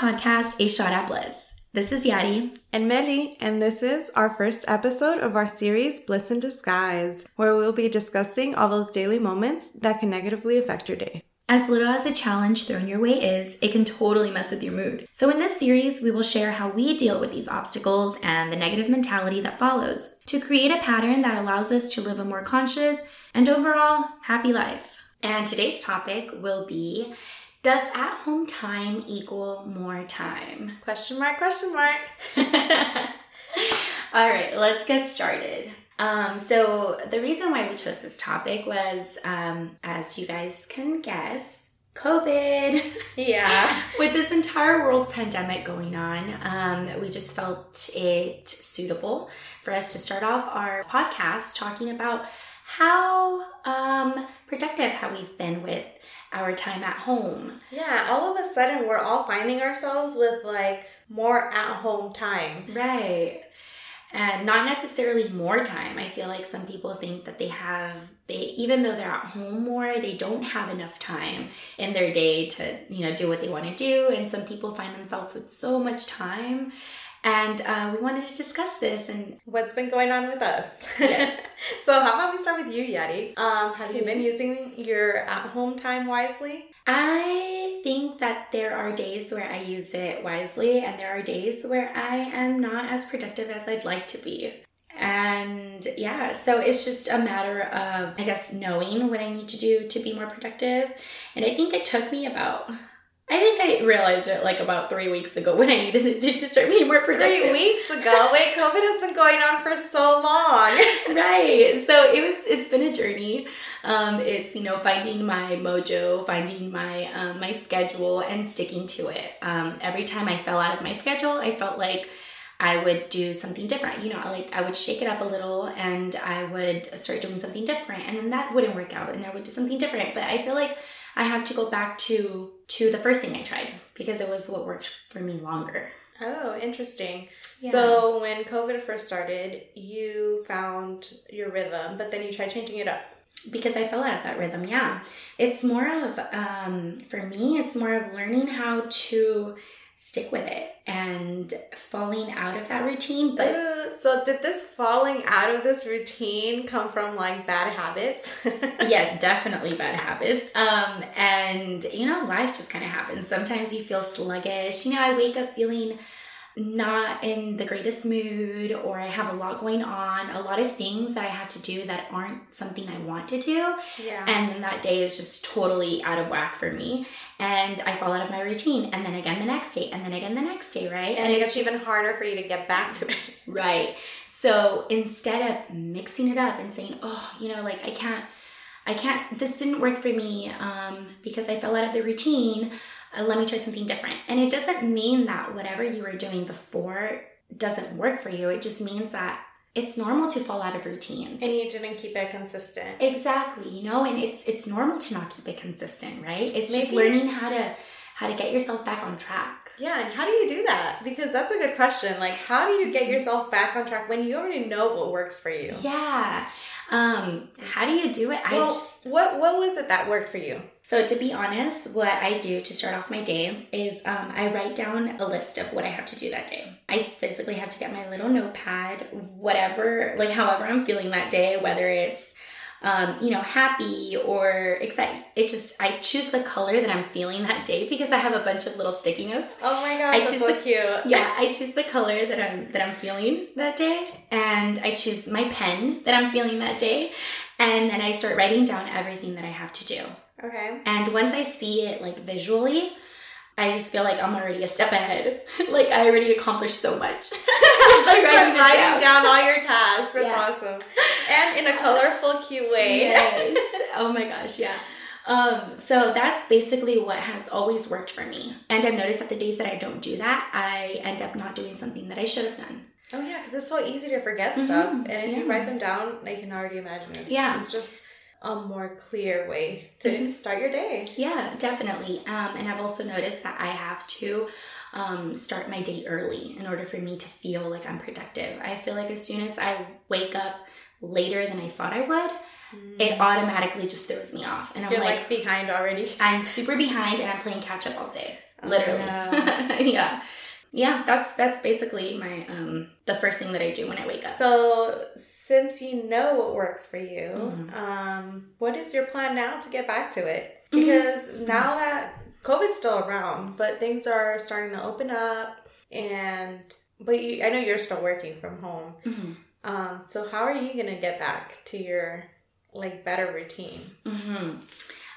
Welcome to our podcast, A Shot at Bliss. This is Yari. And Mely, and this is our first episode of our series Bliss in Disguise, where we'll be discussing all those daily moments that can negatively affect your day. As little as a challenge thrown your way is, it can totally mess with your mood. So, in this series, we will share how we deal with these obstacles and the negative mentality that follows to create a pattern that allows us to live a more conscious and overall happy life. And today's topic will be Does at home time equal more time? Question mark, question mark. All right, let's get started. Um, so, the reason why we chose this topic was, um, as you guys can guess, COVID. Yeah. With this entire world pandemic going on, um, we just felt it suitable for us to start off our podcast talking about how um, productive how we've been with our time at home. Yeah, all of a sudden we're all finding ourselves with like more at home time. Right. And not necessarily more time. I feel like some people think that they have they even though they're at home more, they don't have enough time in their day to, you know, do what they want to do. And some people find themselves with so much time and uh, we wanted to discuss this and what's been going on with us. Yes. so, how about we start with you, Yari? Um, have you been using your at-home time wisely? I think that there are days where I use it wisely, and there are days where I am not as productive as I'd like to be. And yeah, so it's just a matter of, I guess, knowing what I need to do to be more productive. And I think it took me about I realized it like about three weeks ago when I needed to to start being more productive. Three weeks ago? Wait, COVID has been going on for so long. right. So it was. It's been a journey. Um, it's you know finding my mojo, finding my um, my schedule, and sticking to it. Um, every time I fell out of my schedule, I felt like. I would do something different. You know, like I would shake it up a little and I would start doing something different and then that wouldn't work out and I would do something different. But I feel like I have to go back to to the first thing I tried because it was what worked for me longer. Oh, interesting. Yeah. So when COVID first started, you found your rhythm, but then you tried changing it up. Because I fell out of that rhythm, yeah. It's more of, um, for me, it's more of learning how to stick with it and falling out of that routine. But so, did this falling out of this routine come from like bad habits? yeah, definitely bad habits. Um, and you know, life just kind of happens. Sometimes you feel sluggish. You know, I wake up feeling not in the greatest mood or I have a lot going on, a lot of things that I have to do that aren't something I want to do. Yeah. And then that day is just totally out of whack for me. And I fall out of my routine. And then again the next day, and then again the next day, right? And, and it's just, even harder for you to get back to it. Right. So instead of mixing it up and saying, oh, you know, like I can't, I can't, this didn't work for me um, because I fell out of the routine uh, let me try something different. And it doesn't mean that whatever you were doing before doesn't work for you. It just means that it's normal to fall out of routines. And you didn't keep it consistent. Exactly, you know, and it's it's normal to not keep it consistent, right? It's Maybe. just learning how to how to get yourself back on track. Yeah, and how do you do that? Because that's a good question. Like how do you get mm-hmm. yourself back on track when you already know what works for you? Yeah. Um, how do you do it? Well, I just what what was it that worked for you? So, to be honest, what I do to start off my day is um, I write down a list of what I have to do that day. I physically have to get my little notepad, whatever, like however I'm feeling that day, whether it's um, you know, happy or excited. It just I choose the color that I'm feeling that day because I have a bunch of little sticky notes. Oh my gosh, I choose so the, cute. Yeah, I choose the color that I'm that I'm feeling that day, and I choose my pen that I'm feeling that day, and then I start writing down everything that I have to do. Okay. And once I see it like visually, I just feel like I'm already a step ahead. like I already accomplished so much. just writing, writing down. down. all your tasks. That's yeah. awesome. And in a colorful, cute way. Yes. oh my gosh, yeah. Um, so that's basically what has always worked for me. And I've noticed that the days that I don't do that, I end up not doing something that I should have done. Oh yeah, because it's so easy to forget mm-hmm. stuff, and if yeah. you write them down, I can already imagine it. Yeah, it's just a more clear way to mm-hmm. start your day. Yeah, definitely. Um, and I've also noticed that I have to um, start my day early in order for me to feel like I'm productive. I feel like as soon as I wake up later than I thought I would, mm. it automatically just throws me off. And I'm You're like, like behind already. I'm super behind and I'm playing catch up all day. literally. Oh, yeah. Yeah, that's that's basically my um the first thing that I do when I wake up. So since you know what works for you, mm-hmm. um, what is your plan now to get back to it? Mm-hmm. Because mm-hmm. now that COVID's still around, but things are starting to open up, and but you, I know you're still working from home. Mm-hmm. Um, so how are you gonna get back to your like better routine?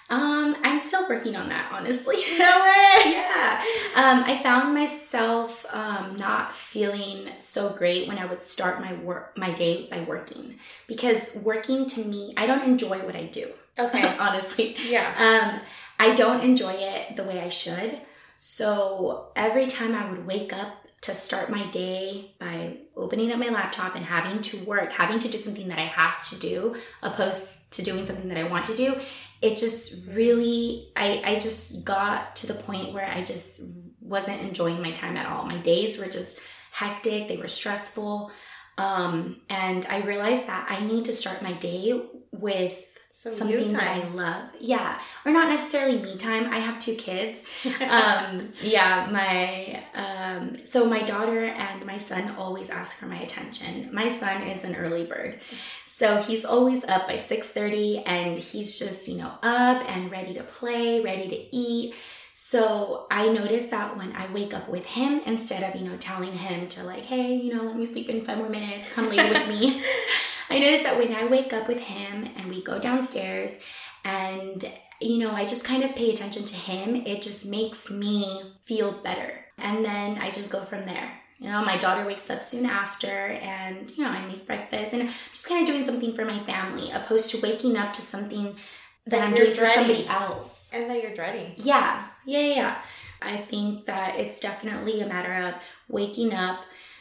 Um, I'm still working on that, honestly. No way. yeah. Um, I found myself um, not feeling so great when I would start my work my day by working because working to me, I don't enjoy what I do. Okay. honestly. Yeah. Um, I don't enjoy it the way I should. So every time I would wake up to start my day by opening up my laptop and having to work, having to do something that I have to do, opposed to doing something that I want to do, it just really, I, I just got to the point where I just wasn't enjoying my time at all. My days were just hectic, they were stressful. Um, and I realized that I need to start my day with some something that I love. Yeah. Or not necessarily me time. I have two kids. um, yeah, my um, so my daughter and my son always ask for my attention. My son is an early bird. So he's always up by 6:30 and he's just, you know, up and ready to play, ready to eat. So I notice that when I wake up with him, instead of, you know, telling him to like, hey, you know, let me sleep in five more minutes, come lay with me. I noticed that when I wake up with him and we go downstairs and, you know, I just kind of pay attention to him, it just makes me feel better. And then I just go from there. You know, my daughter wakes up soon after and, you know, I make breakfast and I'm just kind of doing something for my family opposed to waking up to something that, that I'm doing dreading. for somebody else. And that you're dreading. Yeah. Yeah, yeah. I think that it's definitely a matter of waking up,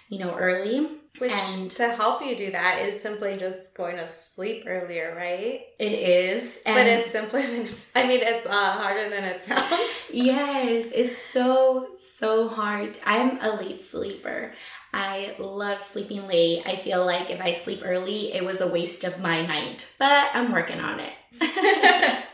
you know, early which and to help you do that is simply just going to sleep earlier, right? It is. but it's simpler than it's, I mean, it's uh, harder than it sounds. yes, it's so, so hard. I'm a late sleeper. I love sleeping late. I feel like if I sleep early, it was a waste of my night, but I'm working on it.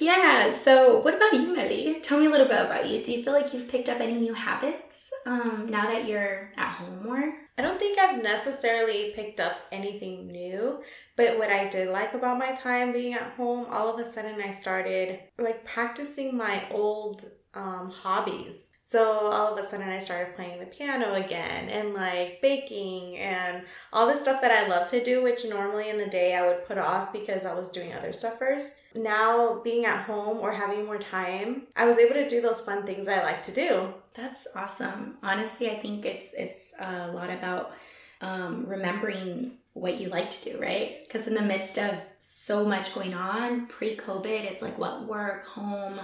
yeah, so what about you, Mely? Tell me a little bit about you. Do you feel like you've picked up any new habits um, now that you're at home more? I don't think I've necessarily picked up anything new, but what I did like about my time being at home, all of a sudden I started like practicing my old um, hobbies. So all of a sudden I started playing the piano again and like baking and all the stuff that I love to do, which normally in the day I would put off because I was doing other stuff first. Now being at home or having more time, I was able to do those fun things I like to do. That's awesome. Honestly, I think it's it's a lot about um, remembering what you like to do, right? Because in the midst of so much going on pre-COVID, it's like what work, home,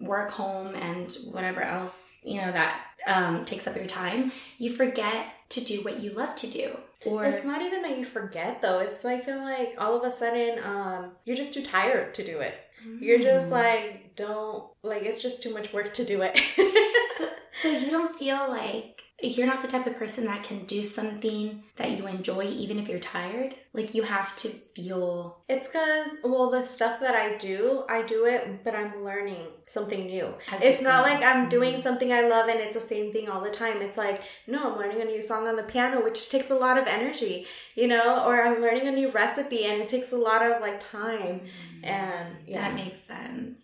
work home and whatever else you know that um, takes up your time you forget to do what you love to do or it's not even that you forget though it's like feel like all of a sudden um, you're just too tired to do it mm. you're just mm. like don't like it's just too much work to do it so, so you don't feel like you're not the type of person that can do something that you enjoy even if you're tired. Like you have to feel. It's because, well, the stuff that I do, I do it, but I'm learning something new. it's not like I'm doing mm-hmm. something I love and it's the same thing all the time. It's like, no, I'm learning a new song on the piano, which takes a lot of energy, you know, or I'm learning a new recipe and it takes a lot of like time. Mm-hmm. And yeah. That makes sense.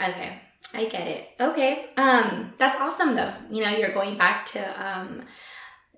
Okay. I get it. Okay. Um, that's awesome though. You know, you're going back to um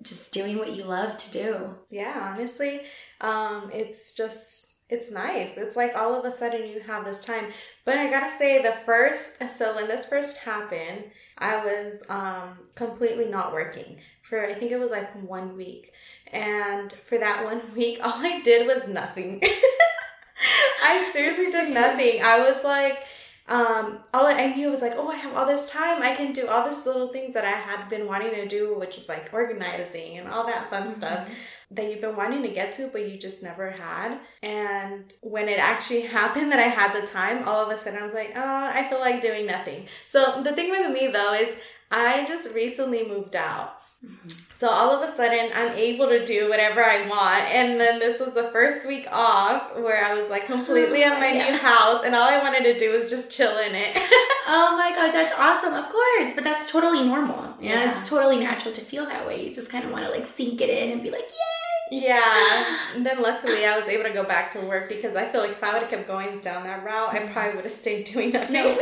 just doing what you love to do. Yeah, honestly, um, it's just it's nice. It's like all of a sudden you have this time. But I gotta say, the first so when this first happened, I was um completely not working for I think it was like one week, and for that one week, all I did was nothing. I seriously did nothing. I was like um, all I knew was like, oh, I have all this time. I can do all these little things that I had been wanting to do, which is like organizing and all that fun mm-hmm. stuff that you've been wanting to get to, but you just never had. And when it actually happened that I had the time, all of a sudden I was like, oh, I feel like doing nothing. So the thing with me though is I just recently moved out. Mm-hmm. So all of a sudden, I'm able to do whatever I want. And then this was the first week off where I was like completely at my yeah. new house, and all I wanted to do was just chill in it. oh my god, that's awesome. Of course, but that's totally normal. Yeah, Yeah. it's totally natural to feel that way. You just kind of want to like sink it in and be like, yay. Yeah. And then luckily I was able to go back to work because I feel like if I would have kept going down that route, I probably would have stayed doing nothing. No.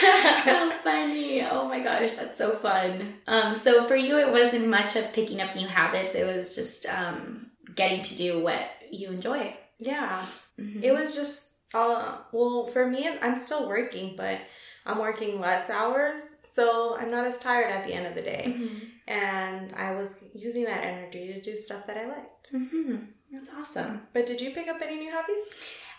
How funny. Oh my gosh, that's so fun. Um, so for you, it wasn't much of picking up new habits. It was just um, getting to do what you enjoy. yeah. Mhm. It was just uh well for me I'm still working, but I'm working less hours, so I'm not as tired at the end of the day. Mhm. And I was using that energy to do stuff that I liked. Mhm. That's awesome. But did you pick up any new hobbies?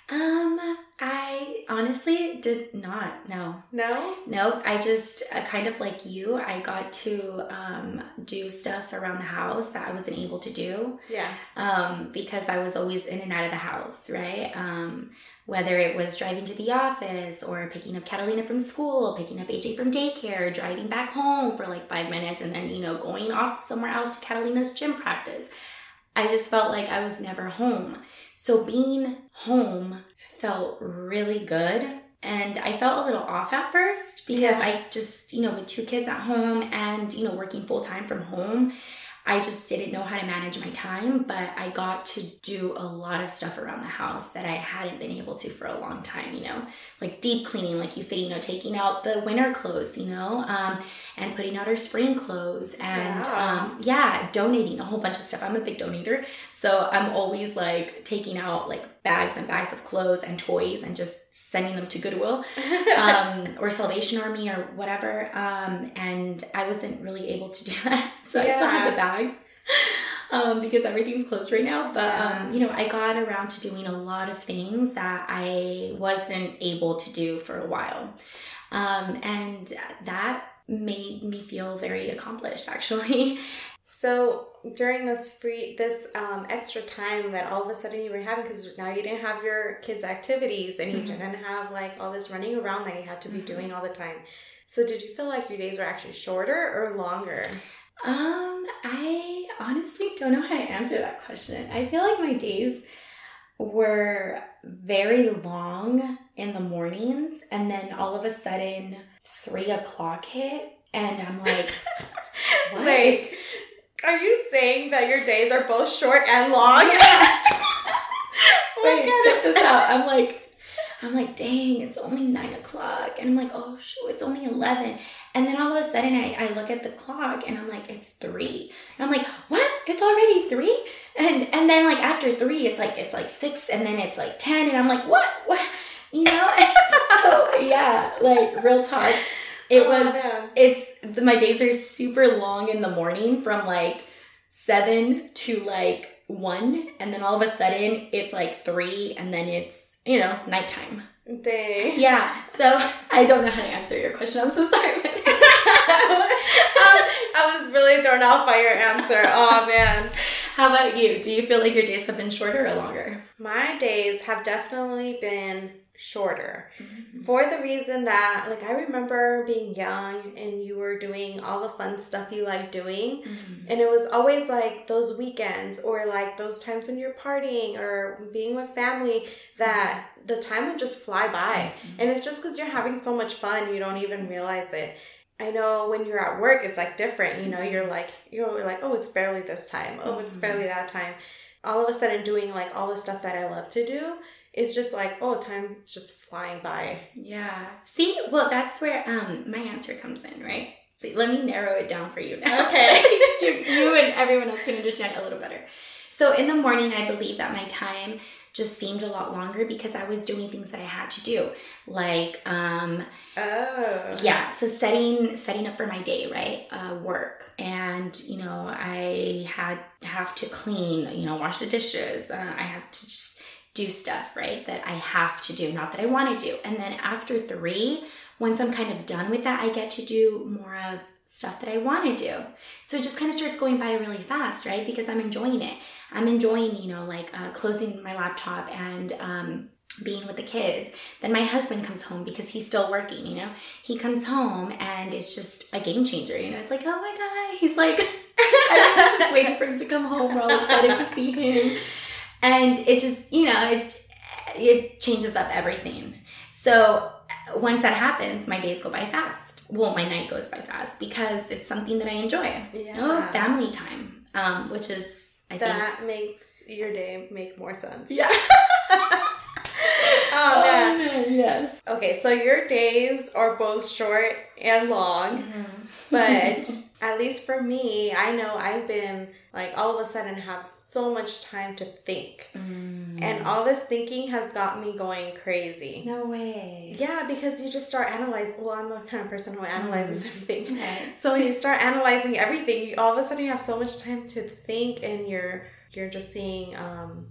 Um, I honestly did not. No, No? Nope, I just uh, kind of like you. I got to um, do stuff around the house that I wasn't able to do Yeah. um, because I was always in and out of the house, right? Um, whether it was driving to the office or picking up Catalina from school, picking up AJ from daycare, driving back home for like five minutes, and then, you know, going off somewhere else to Catalina's gym practice. I just felt like I was never home. So being home felt really good. And I felt a little off at first because Yeah. I just, you know, with two kids at home and, you know, working full time from home, I just didn't know how to manage my time, but I got to do a lot of stuff around the house that I hadn't been able to for a long time, you know, like deep cleaning, like you say, you know, taking out the winter clothes, you know, um, and putting out our spring clothes and, Wow. um, yeah, donating a whole bunch of stuff. I'm a big donator. So I'm always like taking out like bags and bags of clothes and toys and just sending them to Goodwill um, or Salvation Army or whatever. Um, and I wasn't really able to do that. So I still have the bags um, because everything's closed right now. But, Yeah. um, you know, I got around to doing a lot of things that I wasn't able to do for a while. Um, and that made me feel very accomplished, actually. So during this free, this um, extra time that all of a sudden you were having, because now you didn't have your kids' activities and you Mhm. didn't have like all this running around that you had to be Mhm. doing all the time. So did you feel like your days were actually shorter or longer? Um, I honestly don't know how to answer that question. I feel like my days were very long in the mornings, and then all of a sudden, three o'clock hit, and I'm like, what? Wait, are you saying that your days are both short and long? What Wait, check this out. I'm like, I'm like, dang, it's only nine o'clock. And I'm like, oh, shoot, it's only 11. And then all of a sudden, I, I look at the clock and I'm like, it's three. And I'm like, what? It's already three? And and then, like, after three, it's like, it's like six and then it's like 10. And I'm like, what? What? You know? so, yeah, like, real talk. It Oh, was man. it's the, my days are super long in the morning from like seven to like one and then all of a sudden it's like three and then it's you know nighttime Day. yeah so i don't know how to answer your question i'm so sorry I was really thrown off by your answer. Oh man. How about you? Do you feel like your days have been shorter or longer? My days have definitely been shorter. Mm-hmm. For the reason that like I remember being young and you were doing all the fun stuff you like doing. Mhm. and it was always like those weekends or like those times when you're partying or being with family that mm-hmm. the time would just fly by. Mm-hmm. And it's just because you're having so much fun you don't even realize it I know when you're at work, it's like different. You know, you're like, you're like, oh, it's barely this time. Oh, it's Mhm. barely that time. All of a sudden, doing like all the stuff that I love to do is just like, oh, time's just flying by. yeah see well that's where um my answer comes in right see, let me narrow it down for you now Okay. you, you and everyone else can understand a little better. So in the morning, I believe that my time just seemed a lot longer because I was doing things that I had to do, like um, Oh. yeah. So setting setting up for my day, right? Uh, work, and you know, I had have to clean, you know, wash the dishes. Uh, I have to just do stuff, right? That I have to do, not that I want to do. And then after three, once I'm kind of done with that, I get to do more of stuff that I want to do. So it just kind of starts going by really fast, right? Because I'm enjoying it. I'm enjoying, you know, like uh, closing my laptop and um, being with the kids. Then my husband comes home because he's still working, you know. He comes home and it's just a game changer, you know. It's like, oh my God. He's like, I was just waiting for him to come home. We're all excited to see him. And it just, you know, it, it changes up everything. So once that happens, my days go by fast. Well, my night goes by fast because it's something that I enjoy. Yeah. Know, family time, um, which is I think that makes your day make more sense. yeah. Oh man. man, yes. Okay, so your days are both short and long, but at least for me, I know I've been like all of a sudden have so much time to think. Mm. And all this thinking has got me going crazy. no way. Yeah, because you just start analyzing. Well, I'm the kind of person who analyzes everything. Okay. So when you start analyzing everything, you all of a sudden you have so much time to think, and you're you're just seeing, um,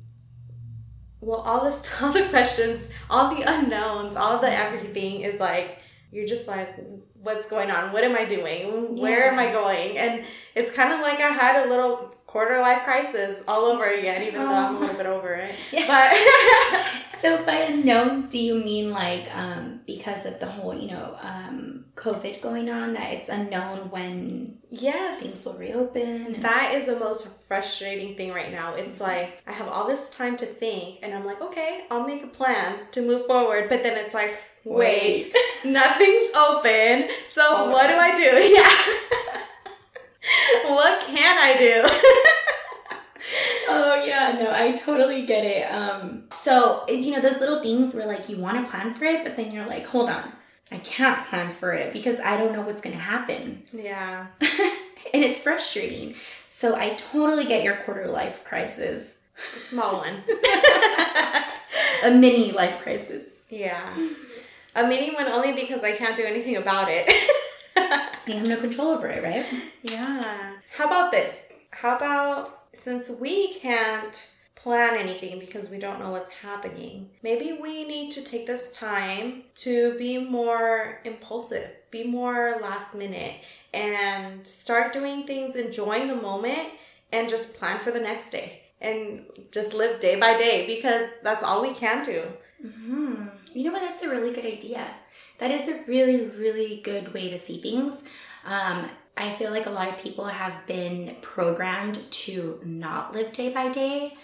well, all this, all the questions, all the unknowns, all the everything is like you're just like, what's going on? What am I doing? Where am I going? And it's kind of like I had a little quarter life crisis all over again, even though I'm a little bit over it. Yeah. But So by unknowns, do you mean like um, because of the whole, you know, um, COVID going on, that it's unknown when yes, things will reopen? That is the most frustrating thing right now. It's like I have all this time to think, and I'm like, okay, I'll make a plan to move forward. But then it's like, wait, nothing's open. So Hold what do. I do? Yeah. what can I do? Oh yeah, no, I totally get it. Um, so you know those little things where like you want to plan for it, but then you're like, hold on, I can't plan for it because I don't know what's gonna happen, yeah. and it's frustrating. So I totally get your quarter life crisis, A Small one. a mini life crisis. yeah. A mini one only because I can't do anything about it. You have no control over it, right? Yeah. How about this? How about since we can't plan anything because we don't know what's happening, maybe we need to take this time to be more impulsive, be more last minute, and start doing things, enjoying the moment, and just plan for the next day. And just live day by day because that's all we can do. hmm You know what? That's a really good idea. That is a really, really good way to see things. Um, I feel like a lot of people have been programmed to not live day by day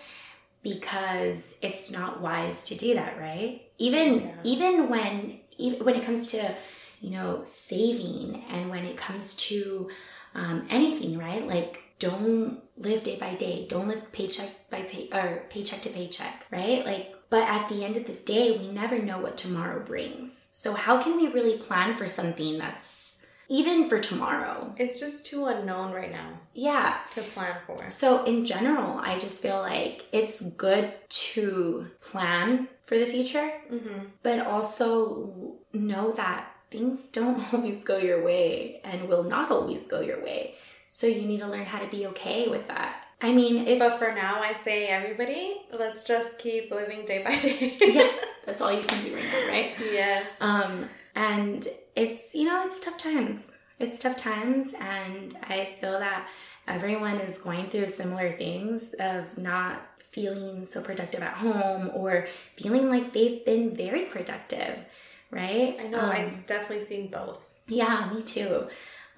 because it's not wise to do that, right? Even Yeah. even when even when it comes to you know saving and when it comes to um, anything, right? Like don't live day by day. Don't live paycheck by pay or paycheck to paycheck, right? Like but at the end of the day, we never know what tomorrow brings. So how can we really plan for something that's even for tomorrow? It's just too unknown right now Yeah. to plan for. So in general, I just feel like it's good to plan for the future, Mm-hmm. but also know that things don't always go your way and will not always go your way. So you need to learn how to be okay with that. I mean, it's But for now, I say everybody, let's just keep living day by day. yeah, that's all you can do right now, right? yes. Um, and it's you know it's tough times. It's tough times, and I feel that everyone is going through similar things of not feeling so productive at home or feeling like they've been very productive, right? I know. Um, I've definitely seen both. yeah, me too.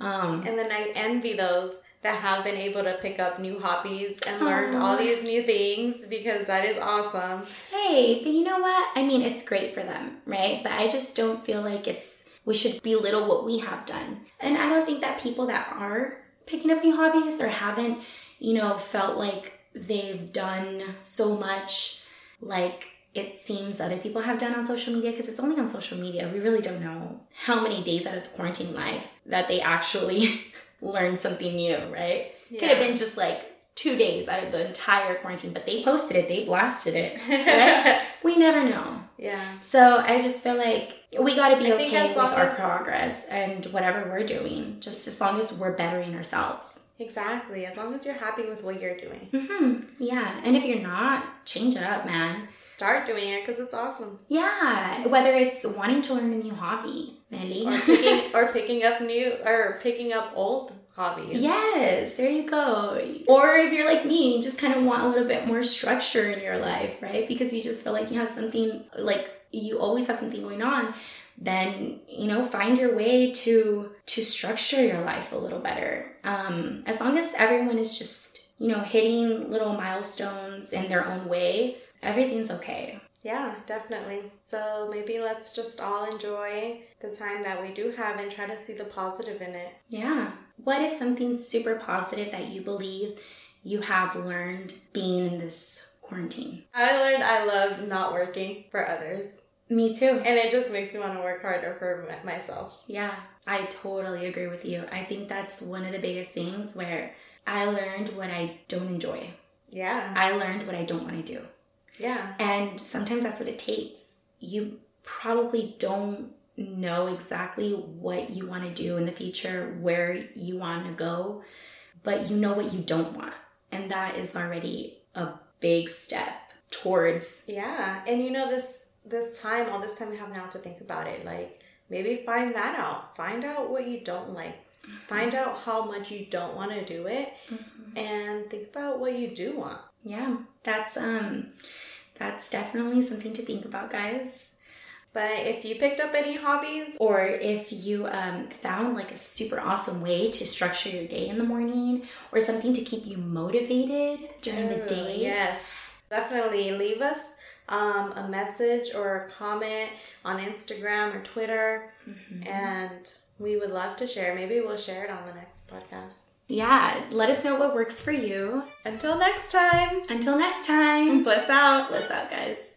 Um, And then I envy those that have been able to pick up new hobbies and learn all these new things because that is awesome. hey, but you know what? I mean, it's great for them, right? But I just don't feel like it's we should belittle what we have done. And I don't think that people that are picking up new hobbies or haven't, you know, felt like they've done so much like it seems other people have done on social media because it's only on social media. We really don't know how many days out of quarantine life that they actually learned something new, right? Could have been just like two days out of the entire quarantine, but they posted it, they blasted it. Right? we never know. yeah. So I just feel like we got to be I okay with our progress and whatever we're doing, just as long as we're bettering ourselves. Exactly. As long as you're happy with what you're doing, hmm Yeah, and if you're not, change it up, man. start doing it because it's awesome. Yeah, whether it's wanting to learn a new hobby, Mely. Or picking or picking up new or picking up old hobbies. Yes, there you go. Or if you're like me, you just kind of want a little bit more structure in your life, right? Because you just feel like you have something, like you always have something going on. Then you know, find your way to to structure your life a little better. Um, as long as everyone is just you know hitting little milestones in their own way, everything's okay. Yeah, definitely. So maybe let's just all enjoy the time that we do have and try to see the positive in it. Yeah. What is something super positive that you believe you have learned being in this quarantine? I learned I love not working for others. Me too. And it just makes me want to work harder for myself. Yeah, I totally agree with you. I think that's one of the biggest things where I learned what I don't enjoy. Yeah. I learned what I don't want to do. Yeah. And sometimes that's what it takes. You probably don't know exactly what you want to do in the future, where you want to go, but you know what you don't want. And that is already a big step towards Yeah. And you know this this time, all this time we have now to think about it. Like maybe find that out. Find out what you don't like. Find out how much you don't want to do it and think about what you do want. yeah, that's um that's definitely something to think about, guys. But if you picked up any hobbies, or if you um, found like a super awesome way to structure your day in the morning or something to keep you motivated during the day Yes. Definitely leave us um, a message or a comment on Instagram or Twitter, Mm-hmm. and we would love to share. Maybe we'll share it on the next podcast. yeah let us know what works for you Until next time, until next time bliss out. bliss out guys